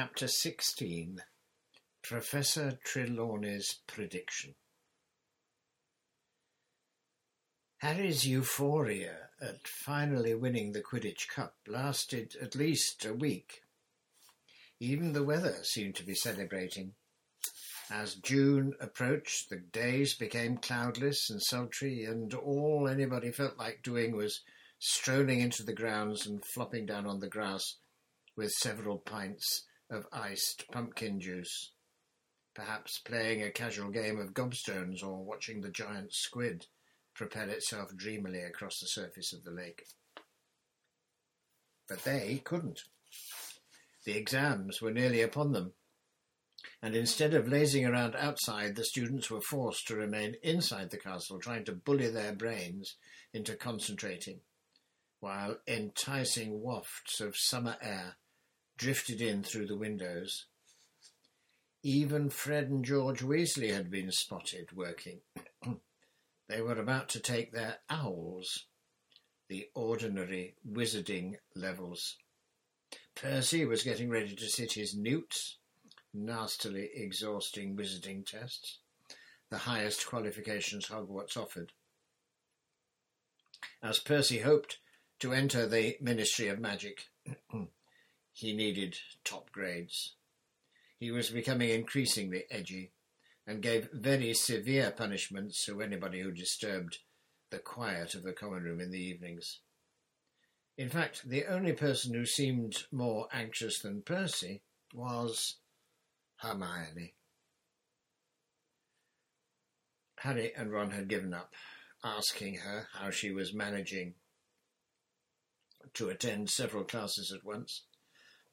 Chapter 16 Professor Trelawney's Prediction Harry's euphoria at finally winning the Quidditch Cup lasted at least a week. Even the weather seemed to be celebrating. As June approached, the days became cloudless and sultry, and all anybody felt like doing was strolling into the grounds and flopping down on the grass with several pints of iced pumpkin juice, perhaps playing a casual game of gobstones or watching the giant squid propel itself dreamily across the surface of the lake. But they couldn't. The exams were nearly upon them, and instead of lazing around outside, the students were forced to remain inside the castle, trying to bully their brains into concentrating, while enticing wafts of summer air drifted in through the windows. Even Fred and George Weasley had been spotted working. they were about to take their owls, the ordinary wizarding levels. Percy was getting ready to sit his newts, nastily exhausting wizarding tests, the highest qualifications Hogwarts offered. As Percy hoped to enter the Ministry of Magic, he needed top grades. He was becoming increasingly edgy and gave very severe punishments to anybody who disturbed the quiet of the common room in the evenings. In fact, the only person who seemed more anxious than Percy was Hermione. Harry and Ron had given up asking her how she was managing to attend several classes at once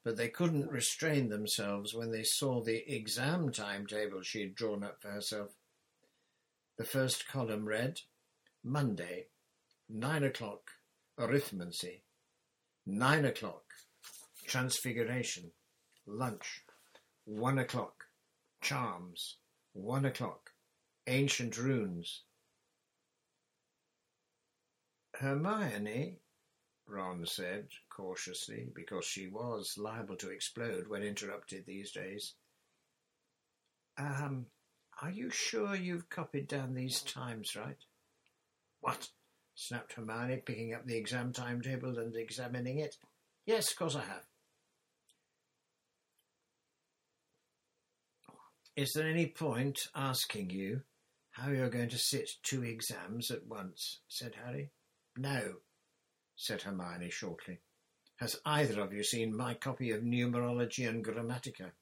but they couldn't restrain themselves when they saw the exam timetable she had drawn up for herself. The first column read, Monday, nine o'clock, arithmancy, nine o'clock, transfiguration, lunch, one o'clock, charms, one o'clock, ancient runes. Hermione Ron said cautiously, because she was liable to explode when interrupted these days. Um, are you sure you've copied down these times right? What? snapped Hermione, picking up the exam timetable and examining it. Yes, of course I have. Is there any point asking you how you're going to sit two exams at once? said Harry. No, said Hermione shortly. Has either of you seen my copy of Numerology and Grammatica?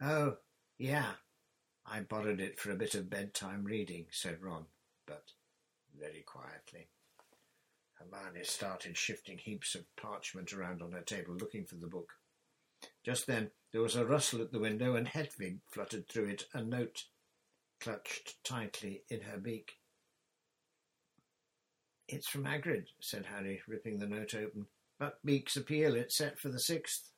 Oh, yeah. I borrowed it for a bit of bedtime reading, said Ron, but very quietly. Hermione started shifting heaps of parchment around on her table, looking for the book. Just then there was a rustle at the window, and Hedwig fluttered through it, a note clutched tightly in her beak. It's from Hagrid, said Harry, ripping the note open. Buckbeak's appeal, it's set for the sixth.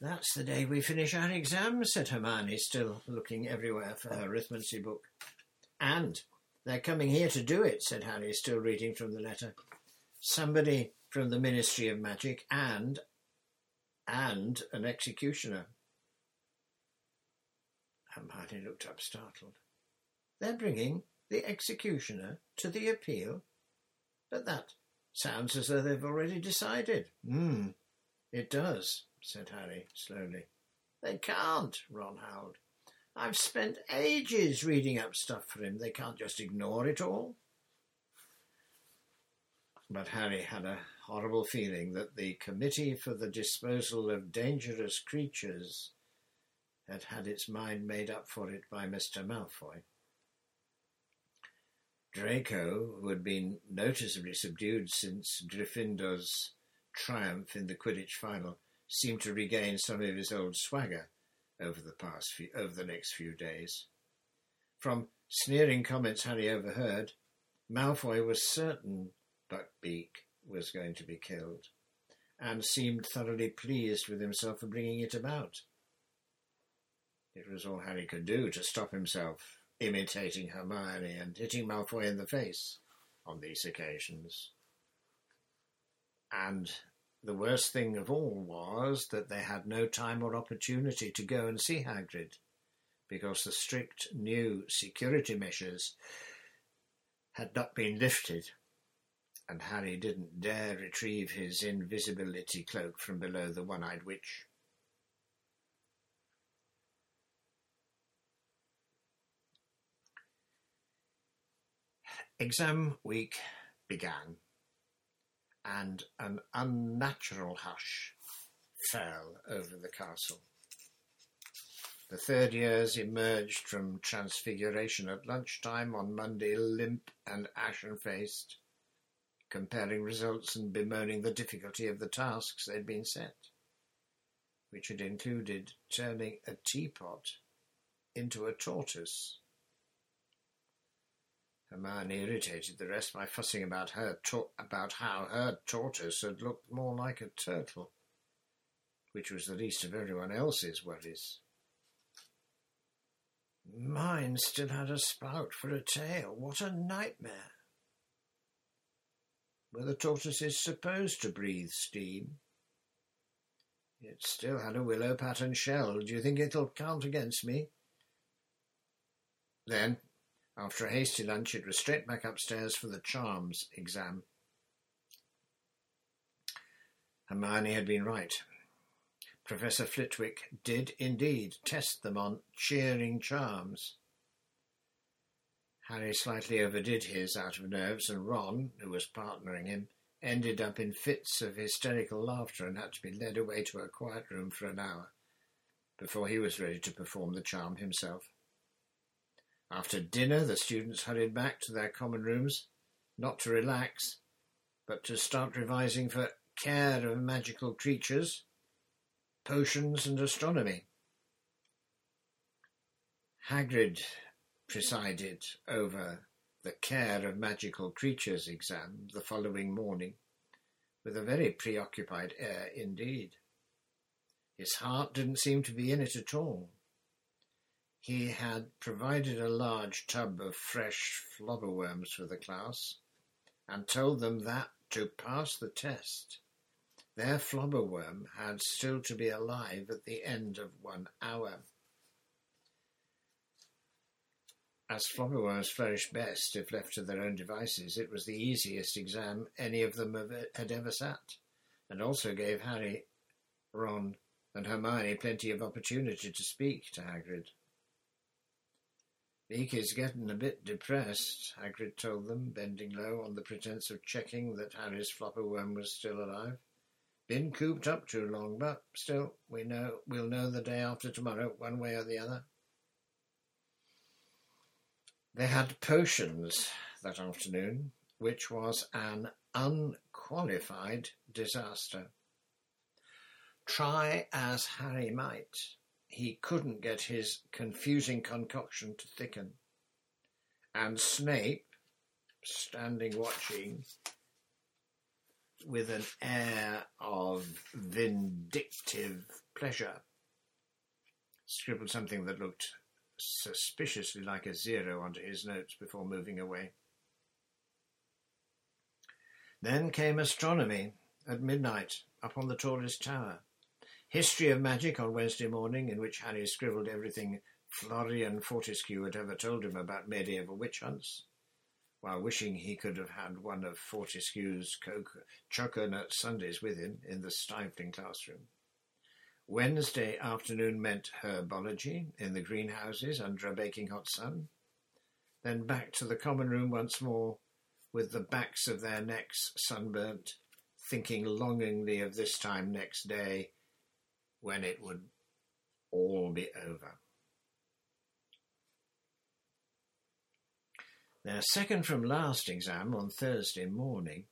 That's the day we finish our exams, said Hermione, still looking everywhere for her arithmancy book. And they're coming here to do it, said Harry, still reading from the letter. Somebody from the Ministry of Magic and and an executioner. Hermione looked up startled. They're bringing the executioner to the appeal? But that sounds as though they've already decided. Hmm, it does, said Harry slowly. They can't, Ron howled. I've spent ages reading up stuff for him. They can't just ignore it all. But Harry had a horrible feeling that the Committee for the Disposal of Dangerous Creatures had had its mind made up for it by Mr. Malfoy. Draco, who had been noticeably subdued since Gryffindor's triumph in the Quidditch final, seemed to regain some of his old swagger over the past few, over the next few days. From sneering comments Harry overheard, Malfoy was certain Buckbeak was going to be killed, and seemed thoroughly pleased with himself for bringing it about. It was all Harry could do to stop himself imitating Hermione and hitting Malfoy in the face on these occasions. And The worst thing of all was that they had no time or opportunity to go and see Hagrid, because the strict new security measures had not been lifted, and Harry didn't dare retrieve his invisibility cloak from below the one-eyed witch. Exam week began, and an unnatural hush fell over the castle. The third years emerged from transfiguration at lunchtime on Monday, limp and ashen-faced, comparing results and bemoaning the difficulty of the tasks they'd been set, which had included turning a teapot into a tortoise Hermione irritated the rest by fussing about her about how her tortoise had looked more like a turtle, which was the least of everyone else's worries. Mine still had a spout for a tail. What a nightmare! Were the tortoises supposed to breathe steam? It still had a willow pattern shell. Do you think it'll count against me? Then after a hasty lunch, it was straight back upstairs for the charms exam. Hermione had been right. Professor Flitwick did indeed test them on cheering charms. Harry slightly overdid his out of nerves, and Ron, who was partnering him, ended up in fits of hysterical laughter and had to be led away to a quiet room for an hour before he was ready to perform the charm himself. After dinner, the students hurried back to their common rooms, not to relax, but to start revising for care of magical creatures, potions, and astronomy. Hagrid presided over the care of magical creatures exam the following morning, with a very preoccupied air indeed. His heart didn't seem to be in it at all. He had provided a large tub of fresh flobberworms for the class and told them that to pass the test, their flobberworm had still to be alive at the end of one hour. As flobberworms flourish best if left to their own devices, it was the easiest exam any of them had ever sat, and also gave Harry, Ron, and Hermione plenty of opportunity to speak to Hagrid. Beaky's getting a bit depressed, Hagrid told them, bending low on the pretence of checking that Harry's flobberworm was still alive. Been cooped up too long, but still, we know we'll know the day after tomorrow, one way or the other. They had potions that afternoon, which was an unqualified disaster. Try as Harry might, he couldn't get his confusing concoction to thicken. And Snape, standing watching, with an air of vindictive pleasure, scribbled something that looked suspiciously like a zero onto his notes before moving away. Then came astronomy at midnight up on the tallest tower. History of Magic on Wednesday morning, in which Harry scribbled everything Florian Fortescue had ever told him about medieval witch hunts, while wishing he could have had one of Fortescue's coconut sundaes with him in the stifling classroom. Wednesday afternoon meant herbology in the greenhouses under a baking hot sun. Then back to the common room once more, with the backs of their necks sunburnt, thinking longingly of this time next day when it would all be over. Their second from last exam on Thursday morning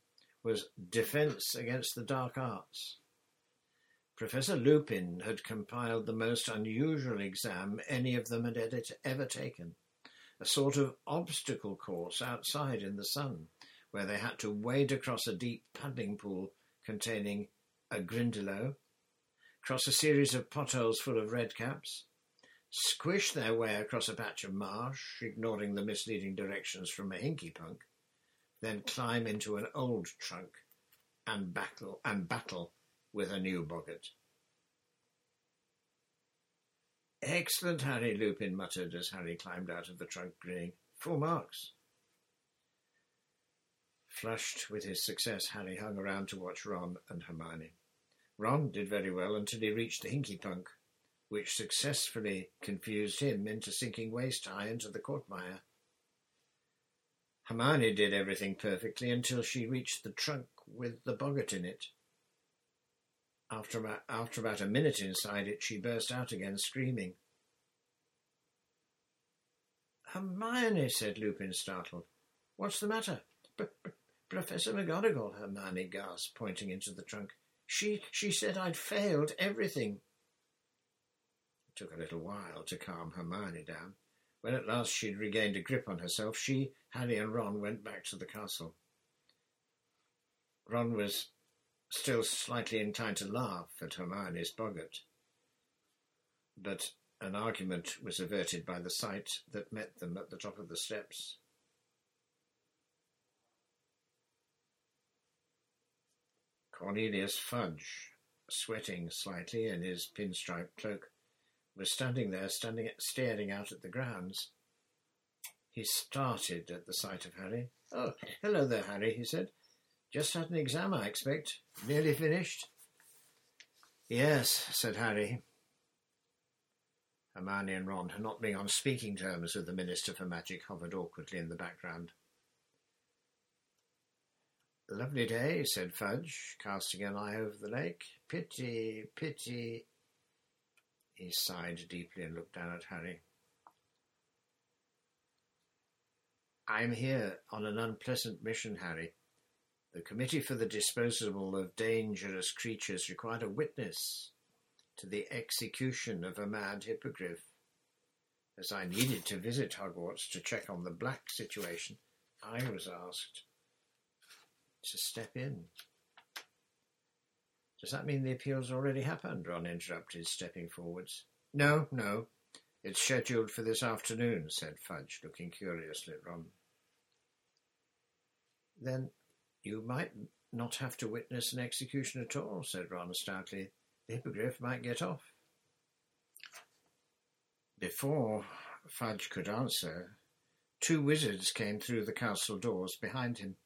was Defence Against the Dark Arts. Professor Lupin had compiled the most unusual exam any of them had ever taken, a sort of obstacle course outside in the sun, where they had to wade across a deep paddling pool containing a grindylow, cross a series of potholes full of redcaps, squish their way across a patch of marsh, ignoring the misleading directions from a hinkypunk, then climb into an old trunk and battle and battle with a new boggart. Excellent, Harry, Lupin muttered as Harry climbed out of the trunk, grinning. Full marks. Flushed with his success, Harry hung around to watch Ron and Hermione. Ron did very well until he reached the hinkypunk, which successfully confused him into sinking waist high into the quagmire. Hermione did everything perfectly until she reached the trunk with the boggart in it. After about, after about a minute inside it, she burst out again, screaming. Hermione, said Lupin, startled. What's the matter? Professor McGonagall, Hermione gasped, pointing into the trunk. She, she said I'd failed everything. It took a little while to calm Hermione down. When at last she'd regained a grip on herself, she, Harry, and Ron went back to the castle. Ron was still slightly inclined to laugh at Hermione's boggart, but an argument was averted by the sight that met them at the top of the steps. Cornelius Fudge, sweating slightly in his pinstripe cloak, was standing there, standing, staring out at the grounds. He started at the sight of Harry. Oh, hello there, Harry, he said. Just had an exam, I expect. Nearly finished? Yes, said Harry. Hermione and Ron, not being on speaking terms with the Minister for Magic, hovered awkwardly in the background. Lovely day, said Fudge, casting an eye over the lake. Pity, pity. He sighed deeply and looked down at Harry. I'm here on an unpleasant mission, Harry. The Committee for the Disposal of Dangerous Creatures required a witness to the execution of a mad hippogriff. As I needed to visit Hogwarts to check on the Black situation, I was asked to step in. Does that mean the appeal's already happened? Ron interrupted, stepping forwards. No, no. It's scheduled for this afternoon, said Fudge, looking curiously at Ron. Then you might not have to witness an execution at all, said Ron stoutly. The hippogriff might get off. Before Fudge could answer, two wizards came through the castle doors behind him.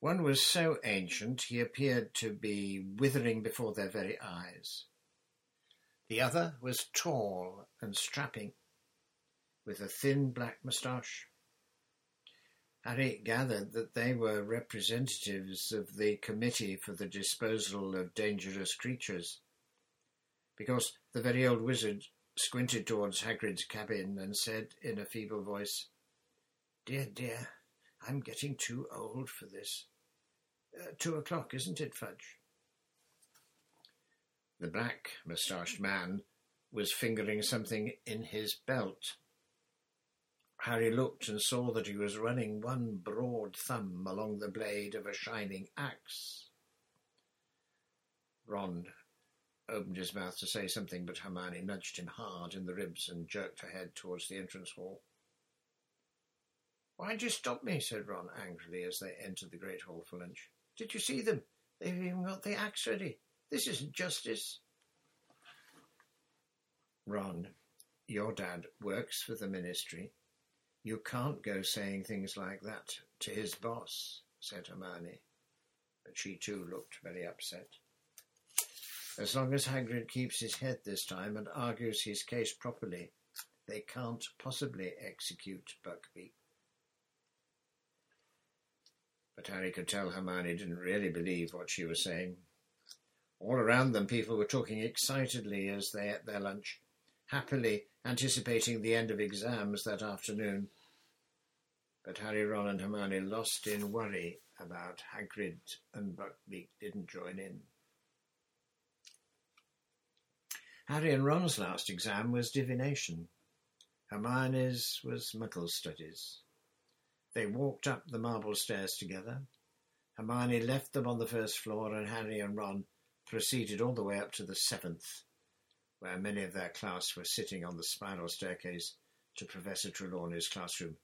One was so ancient he appeared to be withering before their very eyes. The other was tall and strapping, with a thin black moustache. Harry gathered that they were representatives of the Committee for the Disposal of Dangerous Creatures, because the very old wizard squinted towards Hagrid's cabin and said in a feeble voice, Dear, dear, I'm getting too old for this. Uh, two o'clock, isn't it, Fudge? The black moustached man was fingering something in his belt. Harry looked and saw that he was running one broad thumb along the blade of a shining axe. Ron opened his mouth to say something, but Hermione nudged him hard in the ribs and jerked her head towards the entrance hall. Why'd you stop me? said Ron angrily as they entered the great hall for lunch. Did you see them? They've even got the axe ready. This isn't justice. Ron, your dad works for the ministry. You can't go saying things like that to his boss, said Hermione. But she too looked very upset. As long as Hagrid keeps his head this time and argues his case properly, they can't possibly execute Buckbeak. But Harry could tell Hermione didn't really believe what she was saying. All around them, people were talking excitedly as they ate their lunch, happily anticipating the end of exams that afternoon. But Harry, Ron, and Hermione, lost in worry about Hagrid and Buckbeak, didn't join in. Harry and Ron's last exam was divination. Hermione's was Muggle studies. They walked up the marble stairs together. Hermione left them on the first floor, and Harry and Ron proceeded all the way up to the seventh, where many of their class were sitting on the spiral staircase to Professor Trelawney's classroom,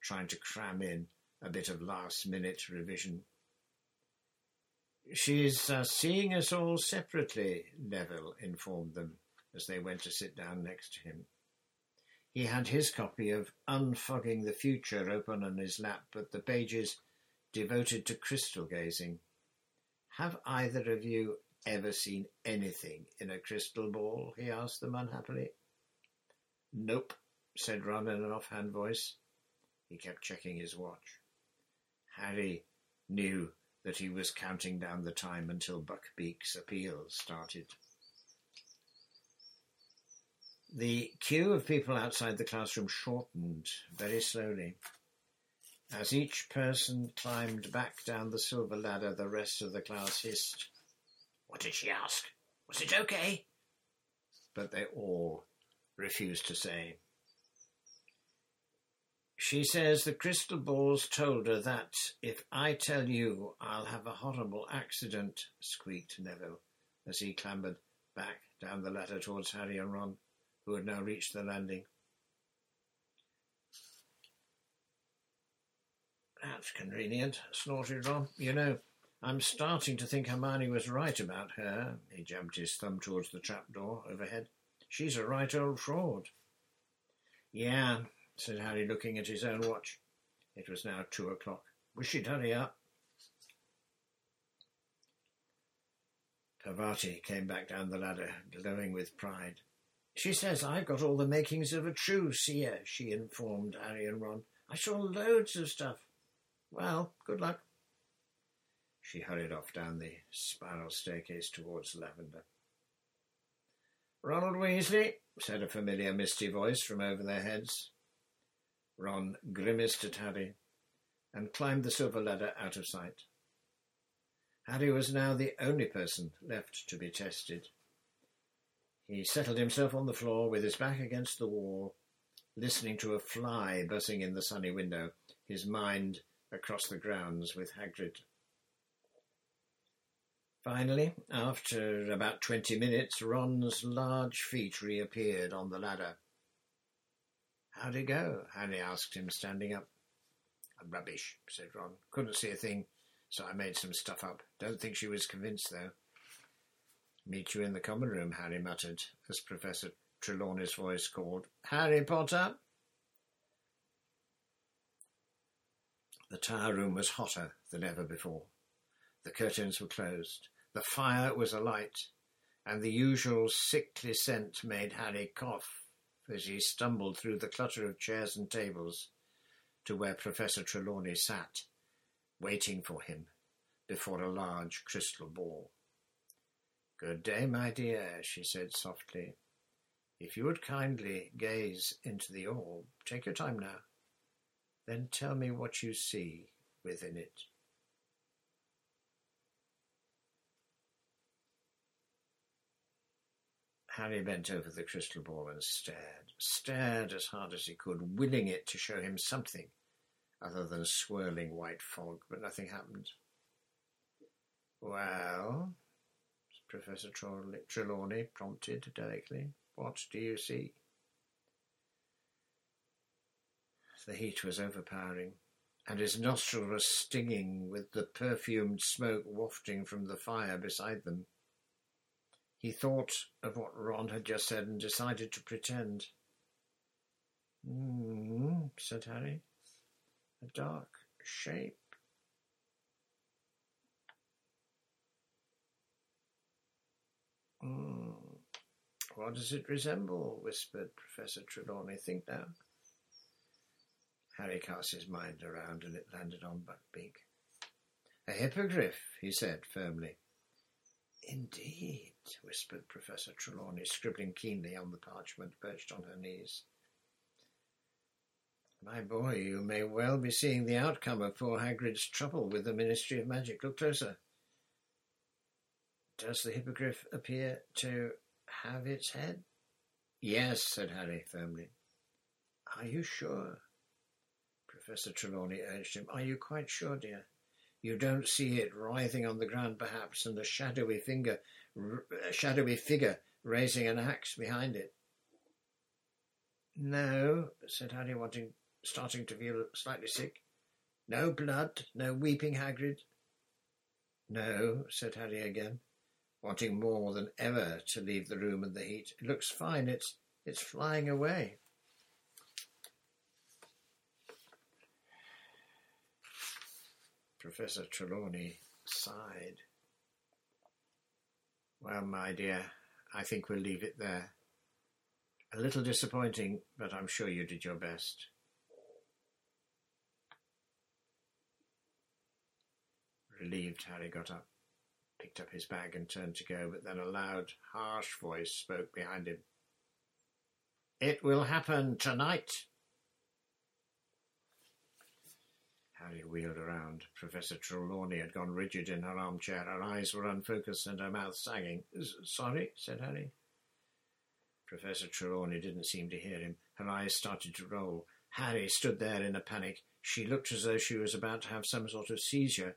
trying to cram in a bit of last minute revision. She's uh, seeing us all separately, Neville informed them as they went to sit down next to him. He had his copy of Unfogging the Future open on his lap, but the pages devoted to crystal gazing. Have either of you ever seen anything in a crystal ball? he asked them unhappily. Nope, said Ron in an offhand voice. He kept checking his watch. Harry knew that he was counting down the time until Buckbeak's appeal started. The queue of people outside the classroom shortened very slowly. As each person climbed back down the silver ladder, the rest of the class hissed, What did she ask? Was it okay? But they all refused to say. She says the crystal balls told her that if I tell you, I'll have a horrible accident, squeaked Neville as he clambered back down the ladder towards Harry and Ron who had now reached the landing. That's convenient, snorted Ron. You know, I'm starting to think Hermione was right about her. He jabbed his thumb towards the trapdoor overhead. She's a right old fraud. Yeah, said Harry, looking at his own watch. It was now two o'clock. Wish she'd hurry up. Parvati came back down the ladder, glowing with pride. She says I've got all the makings of a true seer, she informed Harry and Ron. I saw loads of stuff. Well, good luck. She hurried off down the spiral staircase towards Lavender. Ronald Weasley, said a familiar misty voice from over their heads. Ron grimaced at Harry and climbed the silver ladder out of sight. Harry was now the only person left to be tested. He settled himself on the floor with his back against the wall, listening to a fly buzzing in the sunny window, his mind across the grounds with Hagrid. Finally, after about twenty minutes, Ron's large feet reappeared on the ladder. How'd it go? Harry asked him, standing up. Rubbish, said Ron. Couldn't see a thing, so I made some stuff up. Don't think she was convinced, though. Meet you in the common room, Harry muttered, as Professor Trelawney's voice called, Harry Potter! The tower room was hotter than ever before. The curtains were closed. The fire was alight, and the usual sickly scent made Harry cough as he stumbled through the clutter of chairs and tables to where Professor Trelawney sat, waiting for him before a large crystal ball. Good day, my dear, she said softly. If you would kindly gaze into the orb, take your time now. Then tell me what you see within it. Harry bent over the crystal ball and stared, stared as hard as he could, willing it to show him something other than swirling white fog, but nothing happened. Well, Professor Trelawney prompted delicately. What do you see? The heat was overpowering, and his nostrils was stinging with the perfumed smoke wafting from the fire beside them. He thought of what Ron had just said and decided to pretend. Hmm, said Harry. A dark shape. Mm. What does it resemble? whispered Professor Trelawney. Think now. Harry cast his mind around and it landed on Buckbeak. A hippogriff, he said firmly. Indeed, whispered Professor Trelawney, scribbling keenly on the parchment perched on her knees. My boy, you may well be seeing the outcome of poor Hagrid's trouble with the Ministry of Magic. Look closer. Does the hippogriff appear to have its head? Yes, said Harry firmly. Are you sure? Professor Trelawney urged him. Are you quite sure, dear? You don't see it writhing on the ground, perhaps, and a shadowy finger, a uh, shadowy figure raising an axe behind it. No, said Harry, wanting, starting to feel slightly sick. No blood, no weeping Hagrid. No, said Harry again, wanting more than ever to leave the room and the heat. It looks fine. It's it's flying away. Professor Trelawney sighed. Well, my dear, I think we'll leave it there. A little disappointing, but I'm sure you did your best. Relieved, Harry got up, picked up his bag and turned to go, but then a loud, harsh voice spoke behind him. It will happen tonight. Harry wheeled around. Professor Trelawney had gone rigid in her armchair. Her eyes were unfocused and her mouth sagging. Sorry, said Harry. Professor Trelawney didn't seem to hear him. Her eyes started to roll. Harry stood there in a panic. She looked as though she was about to have some sort of seizure.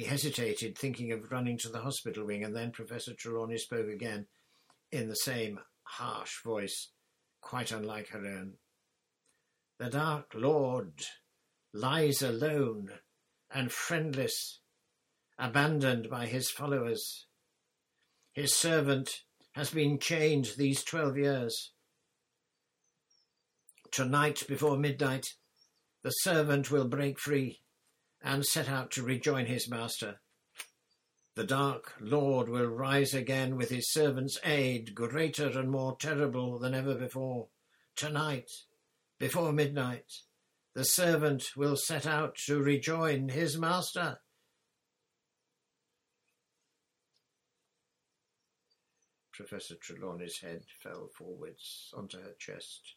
He hesitated, thinking of running to the hospital wing, and then Professor Trelawney spoke again, in the same harsh voice, quite unlike her own. The Dark Lord lies alone and friendless, abandoned by his followers. His servant has been chained these twelve years. Tonight, before midnight, the servant will break free and set out to rejoin his master. The Dark Lord will rise again with his servant's aid, greater and more terrible than ever before. Tonight, before midnight, the servant will set out to rejoin his master. Professor Trelawney's head fell forwards onto her chest.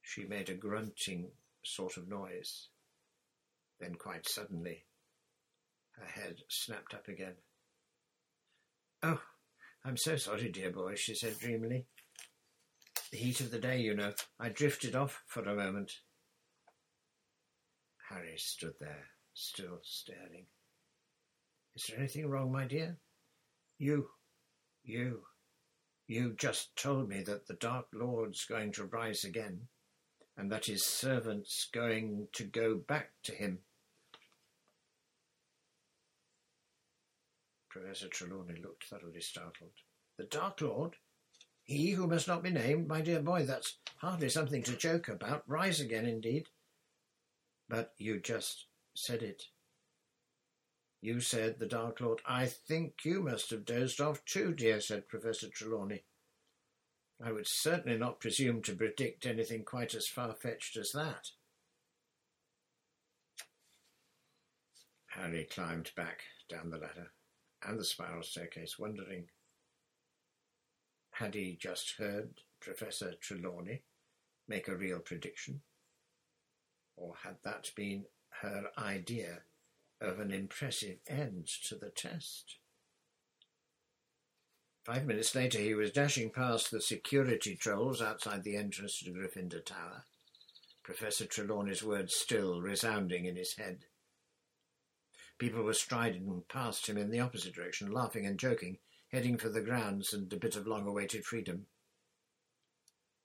She made a grunting sort of noise. Then, quite suddenly, her head snapped up again. Oh, I'm so sorry, dear boy, she said dreamily. The heat of the day, you know. I drifted off for a moment. Harry stood there, still staring. Is there anything wrong, my dear? You, you, you just told me that the Dark Lord's going to rise again, and that his servant's going to go back to him. Professor Trelawney looked thoroughly startled. The Dark Lord? He who must not be named? My dear boy, that's hardly something to joke about. Rise again, indeed. But you just said it. You said the Dark Lord. I think you must have dozed off too, dear, said Professor Trelawney. I would certainly not presume to predict anything quite as far-fetched as that. Harry climbed back down the ladder and the spiral staircase, wondering had he just heard Professor Trelawney make a real prediction? Or had that been her idea of an impressive end to the test? Five minutes later, he was dashing past the security trolls outside the entrance to Gryffindor Tower, Professor Trelawney's words still resounding in his head. People were striding past him in the opposite direction, laughing and joking, heading for the grounds and a bit of long-awaited freedom.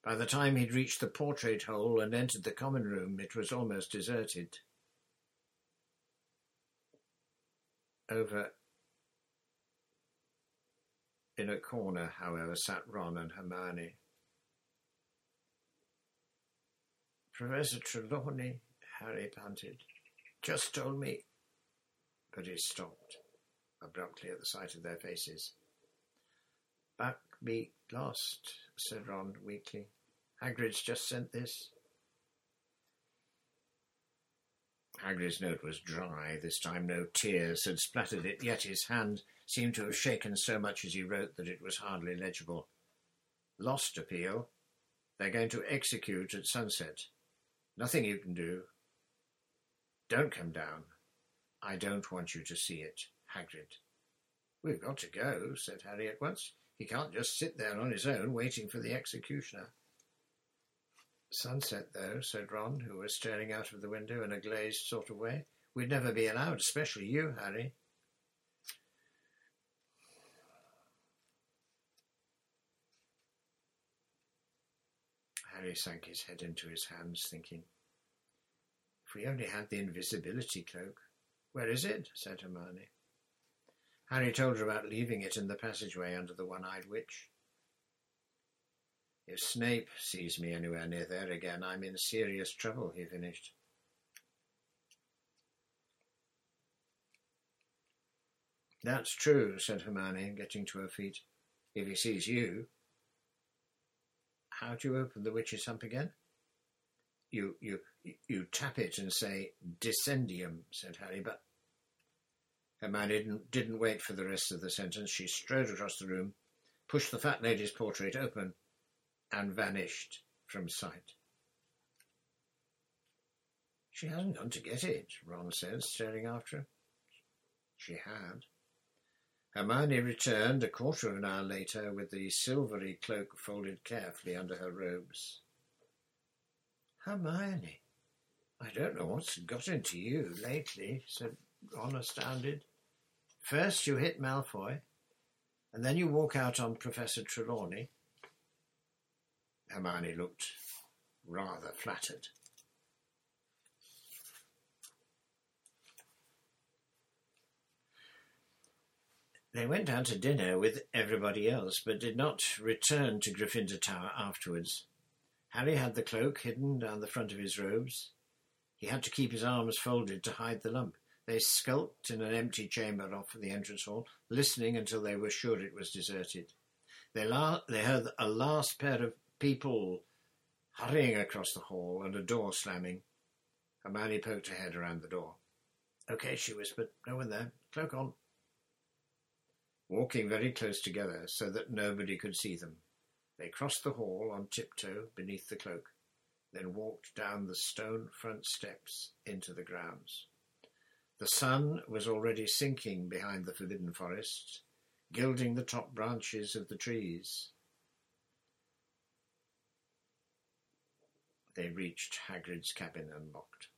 By the time he'd reached the portrait hole and entered the common room, it was almost deserted. Over in a corner, however, sat Ron and Hermione. Professor Trelawney, Harry panted, just told me. But he stopped abruptly at the sight of their faces. Buckbeak lost, said Ron weakly. Hagrid's just sent this. Hagrid's note was dry this time. No tears had splattered it, yet his hand seemed to have shaken so much as he wrote that it was hardly legible. Lost appeal. They're going to execute at sunset. Nothing you can do. Don't come down. I don't want you to see it, Hagrid. We've got to go, said Harry at once. He can't just sit there on his own waiting for the executioner. Sunset, though, said Ron, who was staring out of the window in a glazed sort of way. We'd never be allowed, especially you, Harry. Harry sank his head into his hands, thinking, If we only had the invisibility cloak. Where is it? said Hermione. Harry told her about leaving it in the passageway under the one-eyed witch. If Snape sees me anywhere near there again, I'm in serious trouble, he finished. That's true, said Hermione, getting to her feet. If he sees you. How do you open the witch's hump again? You, you, you tap it and say Dissendium, said Harry, but Hermione didn't, didn't wait for the rest of the sentence. She strode across the room, pushed the fat lady's portrait open, and vanished from sight. She hasn't gone to get it, Ron said, staring after her. She had. Hermione returned a quarter of an hour later with the silvery cloak folded carefully under her robes. Hermione, I don't know what's got into you lately, said Ron, astounded. First you hit Malfoy, and then you walk out on Professor Trelawney. Hermione looked rather flattered. They went down to dinner with everybody else, but did not return to Gryffindor Tower afterwards. Harry had the cloak hidden down the front of his robes. He had to keep his arms folded to hide the lump. They skulked in an empty chamber off the entrance hall, listening until they were sure it was deserted. They, la- they heard a last pair of people hurrying across the hall and a door slamming. Hermione poked her head around the door. Okay, she whispered. No one there. Cloak on walking very close together so that nobody could see them. They crossed the hall on tiptoe beneath the cloak, then walked down the stone front steps into the grounds. The sun was already sinking behind the forbidden forest, gilding the top branches of the trees. They reached Hagrid's cabin and knocked.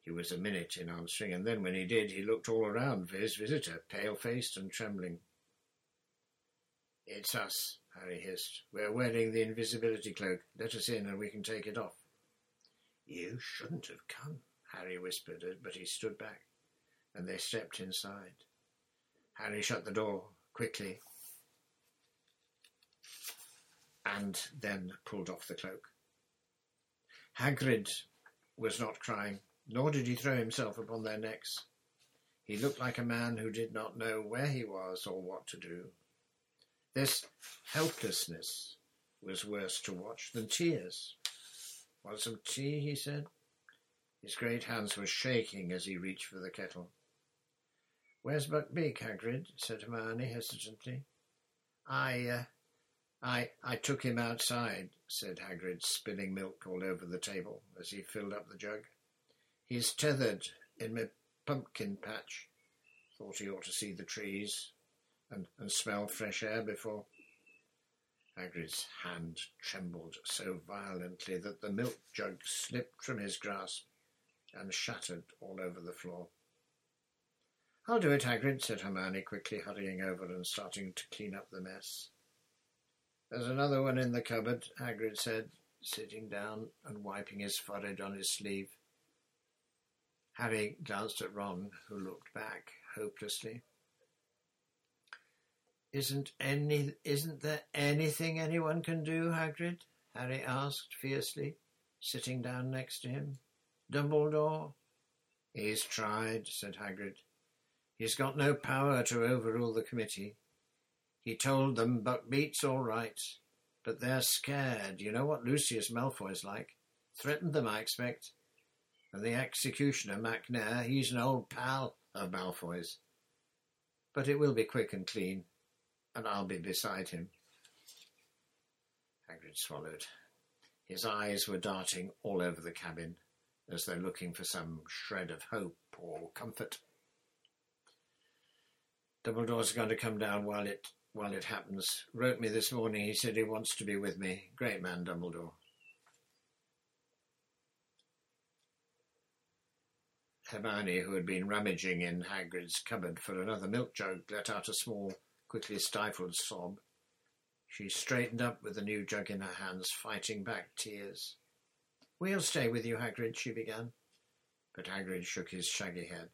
He was a minute in answering, and then when he did, he looked all around for his visitor, pale-faced and trembling. It's us, Harry hissed. We're wearing the invisibility cloak. Let us in and we can take it off. You shouldn't have come, Harry whispered, uh, but he stood back, and they stepped inside. Harry shut the door quickly and then pulled off the cloak. Hagrid was not crying nor did he throw himself upon their necks. He looked like a man who did not know where he was or what to do. This helplessness was worse to watch than tears. Want some tea? he said. His great hands were shaking as he reached for the kettle. Where's Buckbeak, Hagrid? said Hermione hesitantly. I, uh, I, I took him outside, said Hagrid, spilling milk all over the table as he filled up the jug. He's tethered in my pumpkin patch. Thought he ought to see the trees and, and smell fresh air before. Hagrid's hand trembled so violently that the milk jug slipped from his grasp and shattered all over the floor. I'll do it, Hagrid, said Hermione, quickly hurrying over and starting to clean up the mess. There's another one in the cupboard, Hagrid said, sitting down and wiping his forehead on his sleeve. Harry glanced at Ron, who looked back hopelessly. Isn't any isn't there anything anyone can do, Hagrid? Harry asked fiercely, sitting down next to him. Dumbledore? He's tried, said Hagrid. He's got no power to overrule the committee. He told them Buckbeak's all right, but they're scared. You know what Lucius Malfoy's like. Threatened them, I expect and the executioner, Macnair, he's an old pal of Malfoy's. But it will be quick and clean, and I'll be beside him. Hagrid swallowed. His eyes were darting all over the cabin, as though looking for some shred of hope or comfort. Dumbledore's going to come down while it while it happens. Wrote me this morning. He said he wants to be with me. Great man, Dumbledore. Hermione, who had been rummaging in Hagrid's cupboard for another milk jug, let out a small, quickly stifled sob. She straightened up with the new jug in her hands, fighting back tears. We'll stay with you, Hagrid, she began. But Hagrid shook his shaggy head.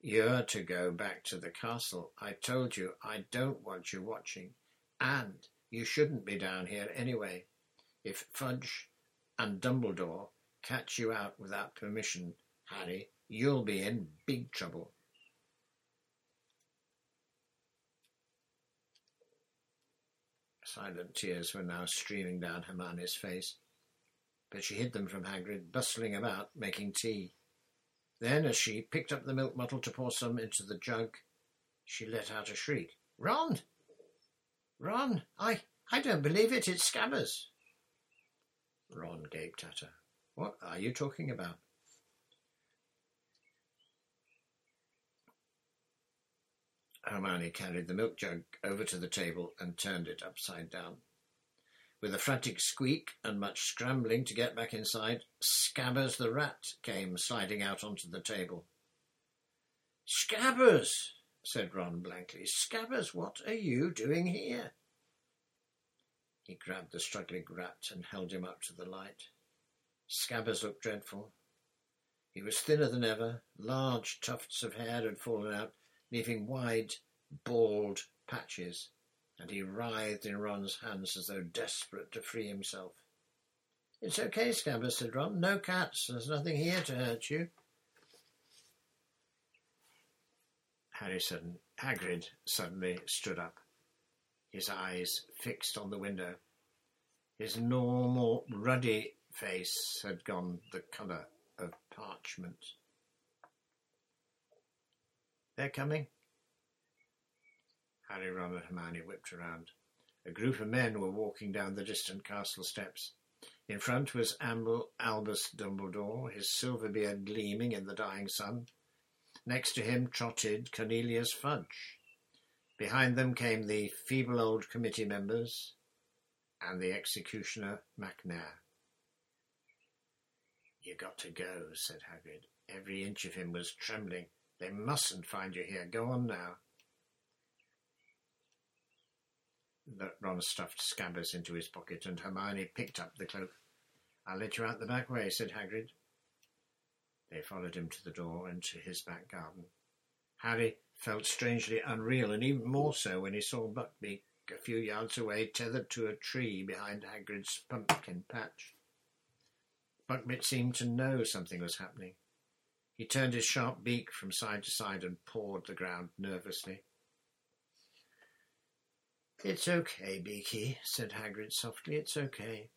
You're to go back to the castle. I told you I don't want you watching. And you shouldn't be down here anyway. If Fudge and Dumbledore catch you out without permission, Harry, you'll be in big trouble. Silent tears were now streaming down Hermione's face, but she hid them from Hagrid, bustling about, making tea. Then, as she picked up the milk bottle to pour some into the jug, she let out a shriek. Ron! Ron! I, I don't believe it, it's Scabbers! Ron gaped at her. What are you talking about? Hermione carried the milk jug over to the table and turned it upside down. With a frantic squeak and much scrambling to get back inside, Scabbers the rat came sliding out onto the table. Scabbers, said Ron blankly. Scabbers, what are you doing here? He grabbed the struggling rat and held him up to the light. Scabbers looked dreadful. He was thinner than ever. Large tufts of hair had fallen out, leaving wide, bald patches, and he writhed in Ron's hands as though desperate to free himself. It's okay, Scabbers, said Ron. No cats. There's nothing here to hurt you. Harry sudden, Hagrid suddenly stood up, his eyes fixed on the window. His normal ruddy face had gone the colour of parchment. They're coming. Harry, Ron and Hermione whipped around. A group of men were walking down the distant castle steps. In front was Amble Albus Dumbledore, his silver beard gleaming in the dying sun. Next to him trotted Cornelius Fudge. Behind them came the feeble old committee members and the executioner Macnair. You got to go, said Hagrid. Every inch of him was trembling. They mustn't find you here. Go on now. Ron stuffed Scabbers into his pocket, and Hermione picked up the cloak. I'll let you out the back way, said Hagrid. They followed him to the door and to his back garden. Harry felt strangely unreal, and even more so when he saw Buckbeak a few yards away, tethered to a tree behind Hagrid's pumpkin patch. Buckbeak seemed to know something was happening. He turned his sharp beak from side to side and pawed the ground nervously. It's okay, Beaky, said Hagrid softly. It's okay.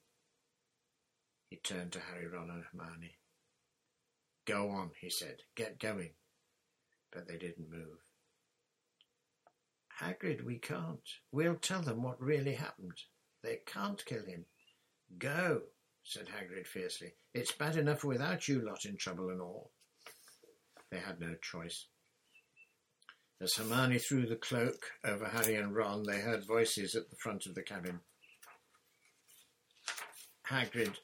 He turned to Harry, Ron, and Hermione. Go on, he said. Get going. But they didn't move. Hagrid, we can't. We'll tell them what really happened. They can't kill him. Go, said Hagrid fiercely. It's bad enough without you lot in trouble and all. They had no choice. As Hermione threw the cloak over Harry and Ron, they heard voices at the front of the cabin. Hagrid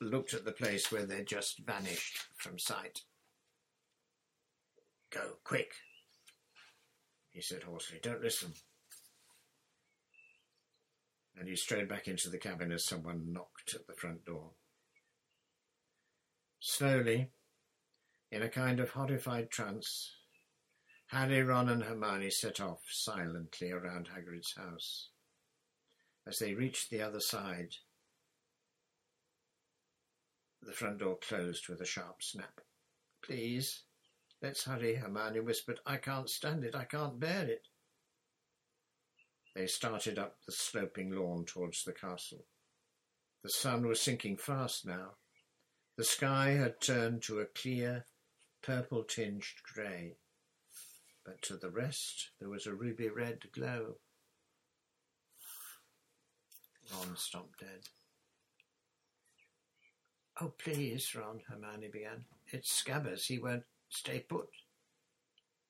looked at the place where they'd just vanished from sight. Go, quick, he said hoarsely. Don't listen. And he strode back into the cabin as someone knocked at the front door. Slowly, in a kind of horrified trance, Harry, Ron, and Hermione set off silently around Hagrid's house. As they reached the other side, the front door closed with a sharp snap. Please, let's hurry, Hermione whispered. I can't stand it. I can't bear it. They started up the sloping lawn towards the castle. The sun was sinking fast now. The sky had turned to a clear, purple-tinged grey, but to the rest there was a ruby-red glow. Ron stopped dead. Oh, please, Ron, Hermione began. It's Scabbers. He won't stay put.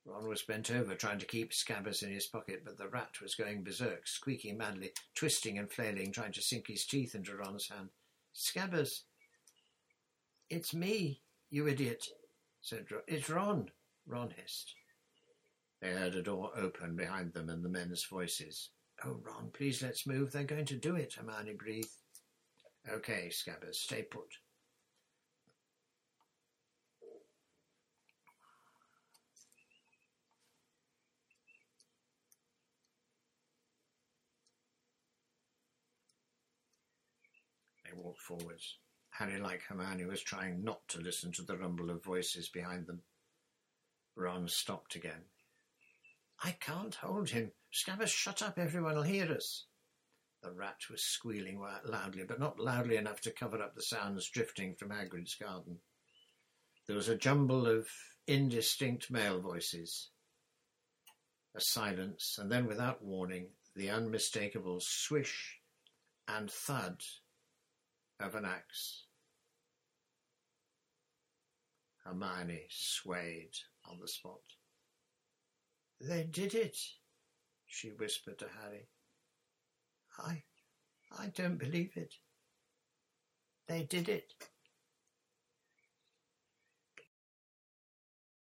Ron was bent over, trying to keep Scabbers in his pocket, but the rat was going berserk, squeaking madly, twisting and flailing, trying to sink his teeth into Ron's hand. Scabbers! It's me, you idiot, said Ron. It's Ron, Ron hissed. They heard a door open behind them and the men's voices. Oh, Ron, please let's move. They're going to do it, Hermione breathed. Okay, Scabbers, stay put. They walked forwards. Harry, like Hermione, was trying not to listen to the rumble of voices behind them. Ron stopped again. I can't hold him. Scabbers, shut up, everyone will hear us. The rat was squealing loudly, but not loudly enough to cover up the sounds drifting from Hagrid's garden. There was a jumble of indistinct male voices. A silence, and then without warning, the unmistakable swish and thud of an axe. Hermione swayed on the spot. They did it, she whispered to Harry. I, I don't believe it. They did it.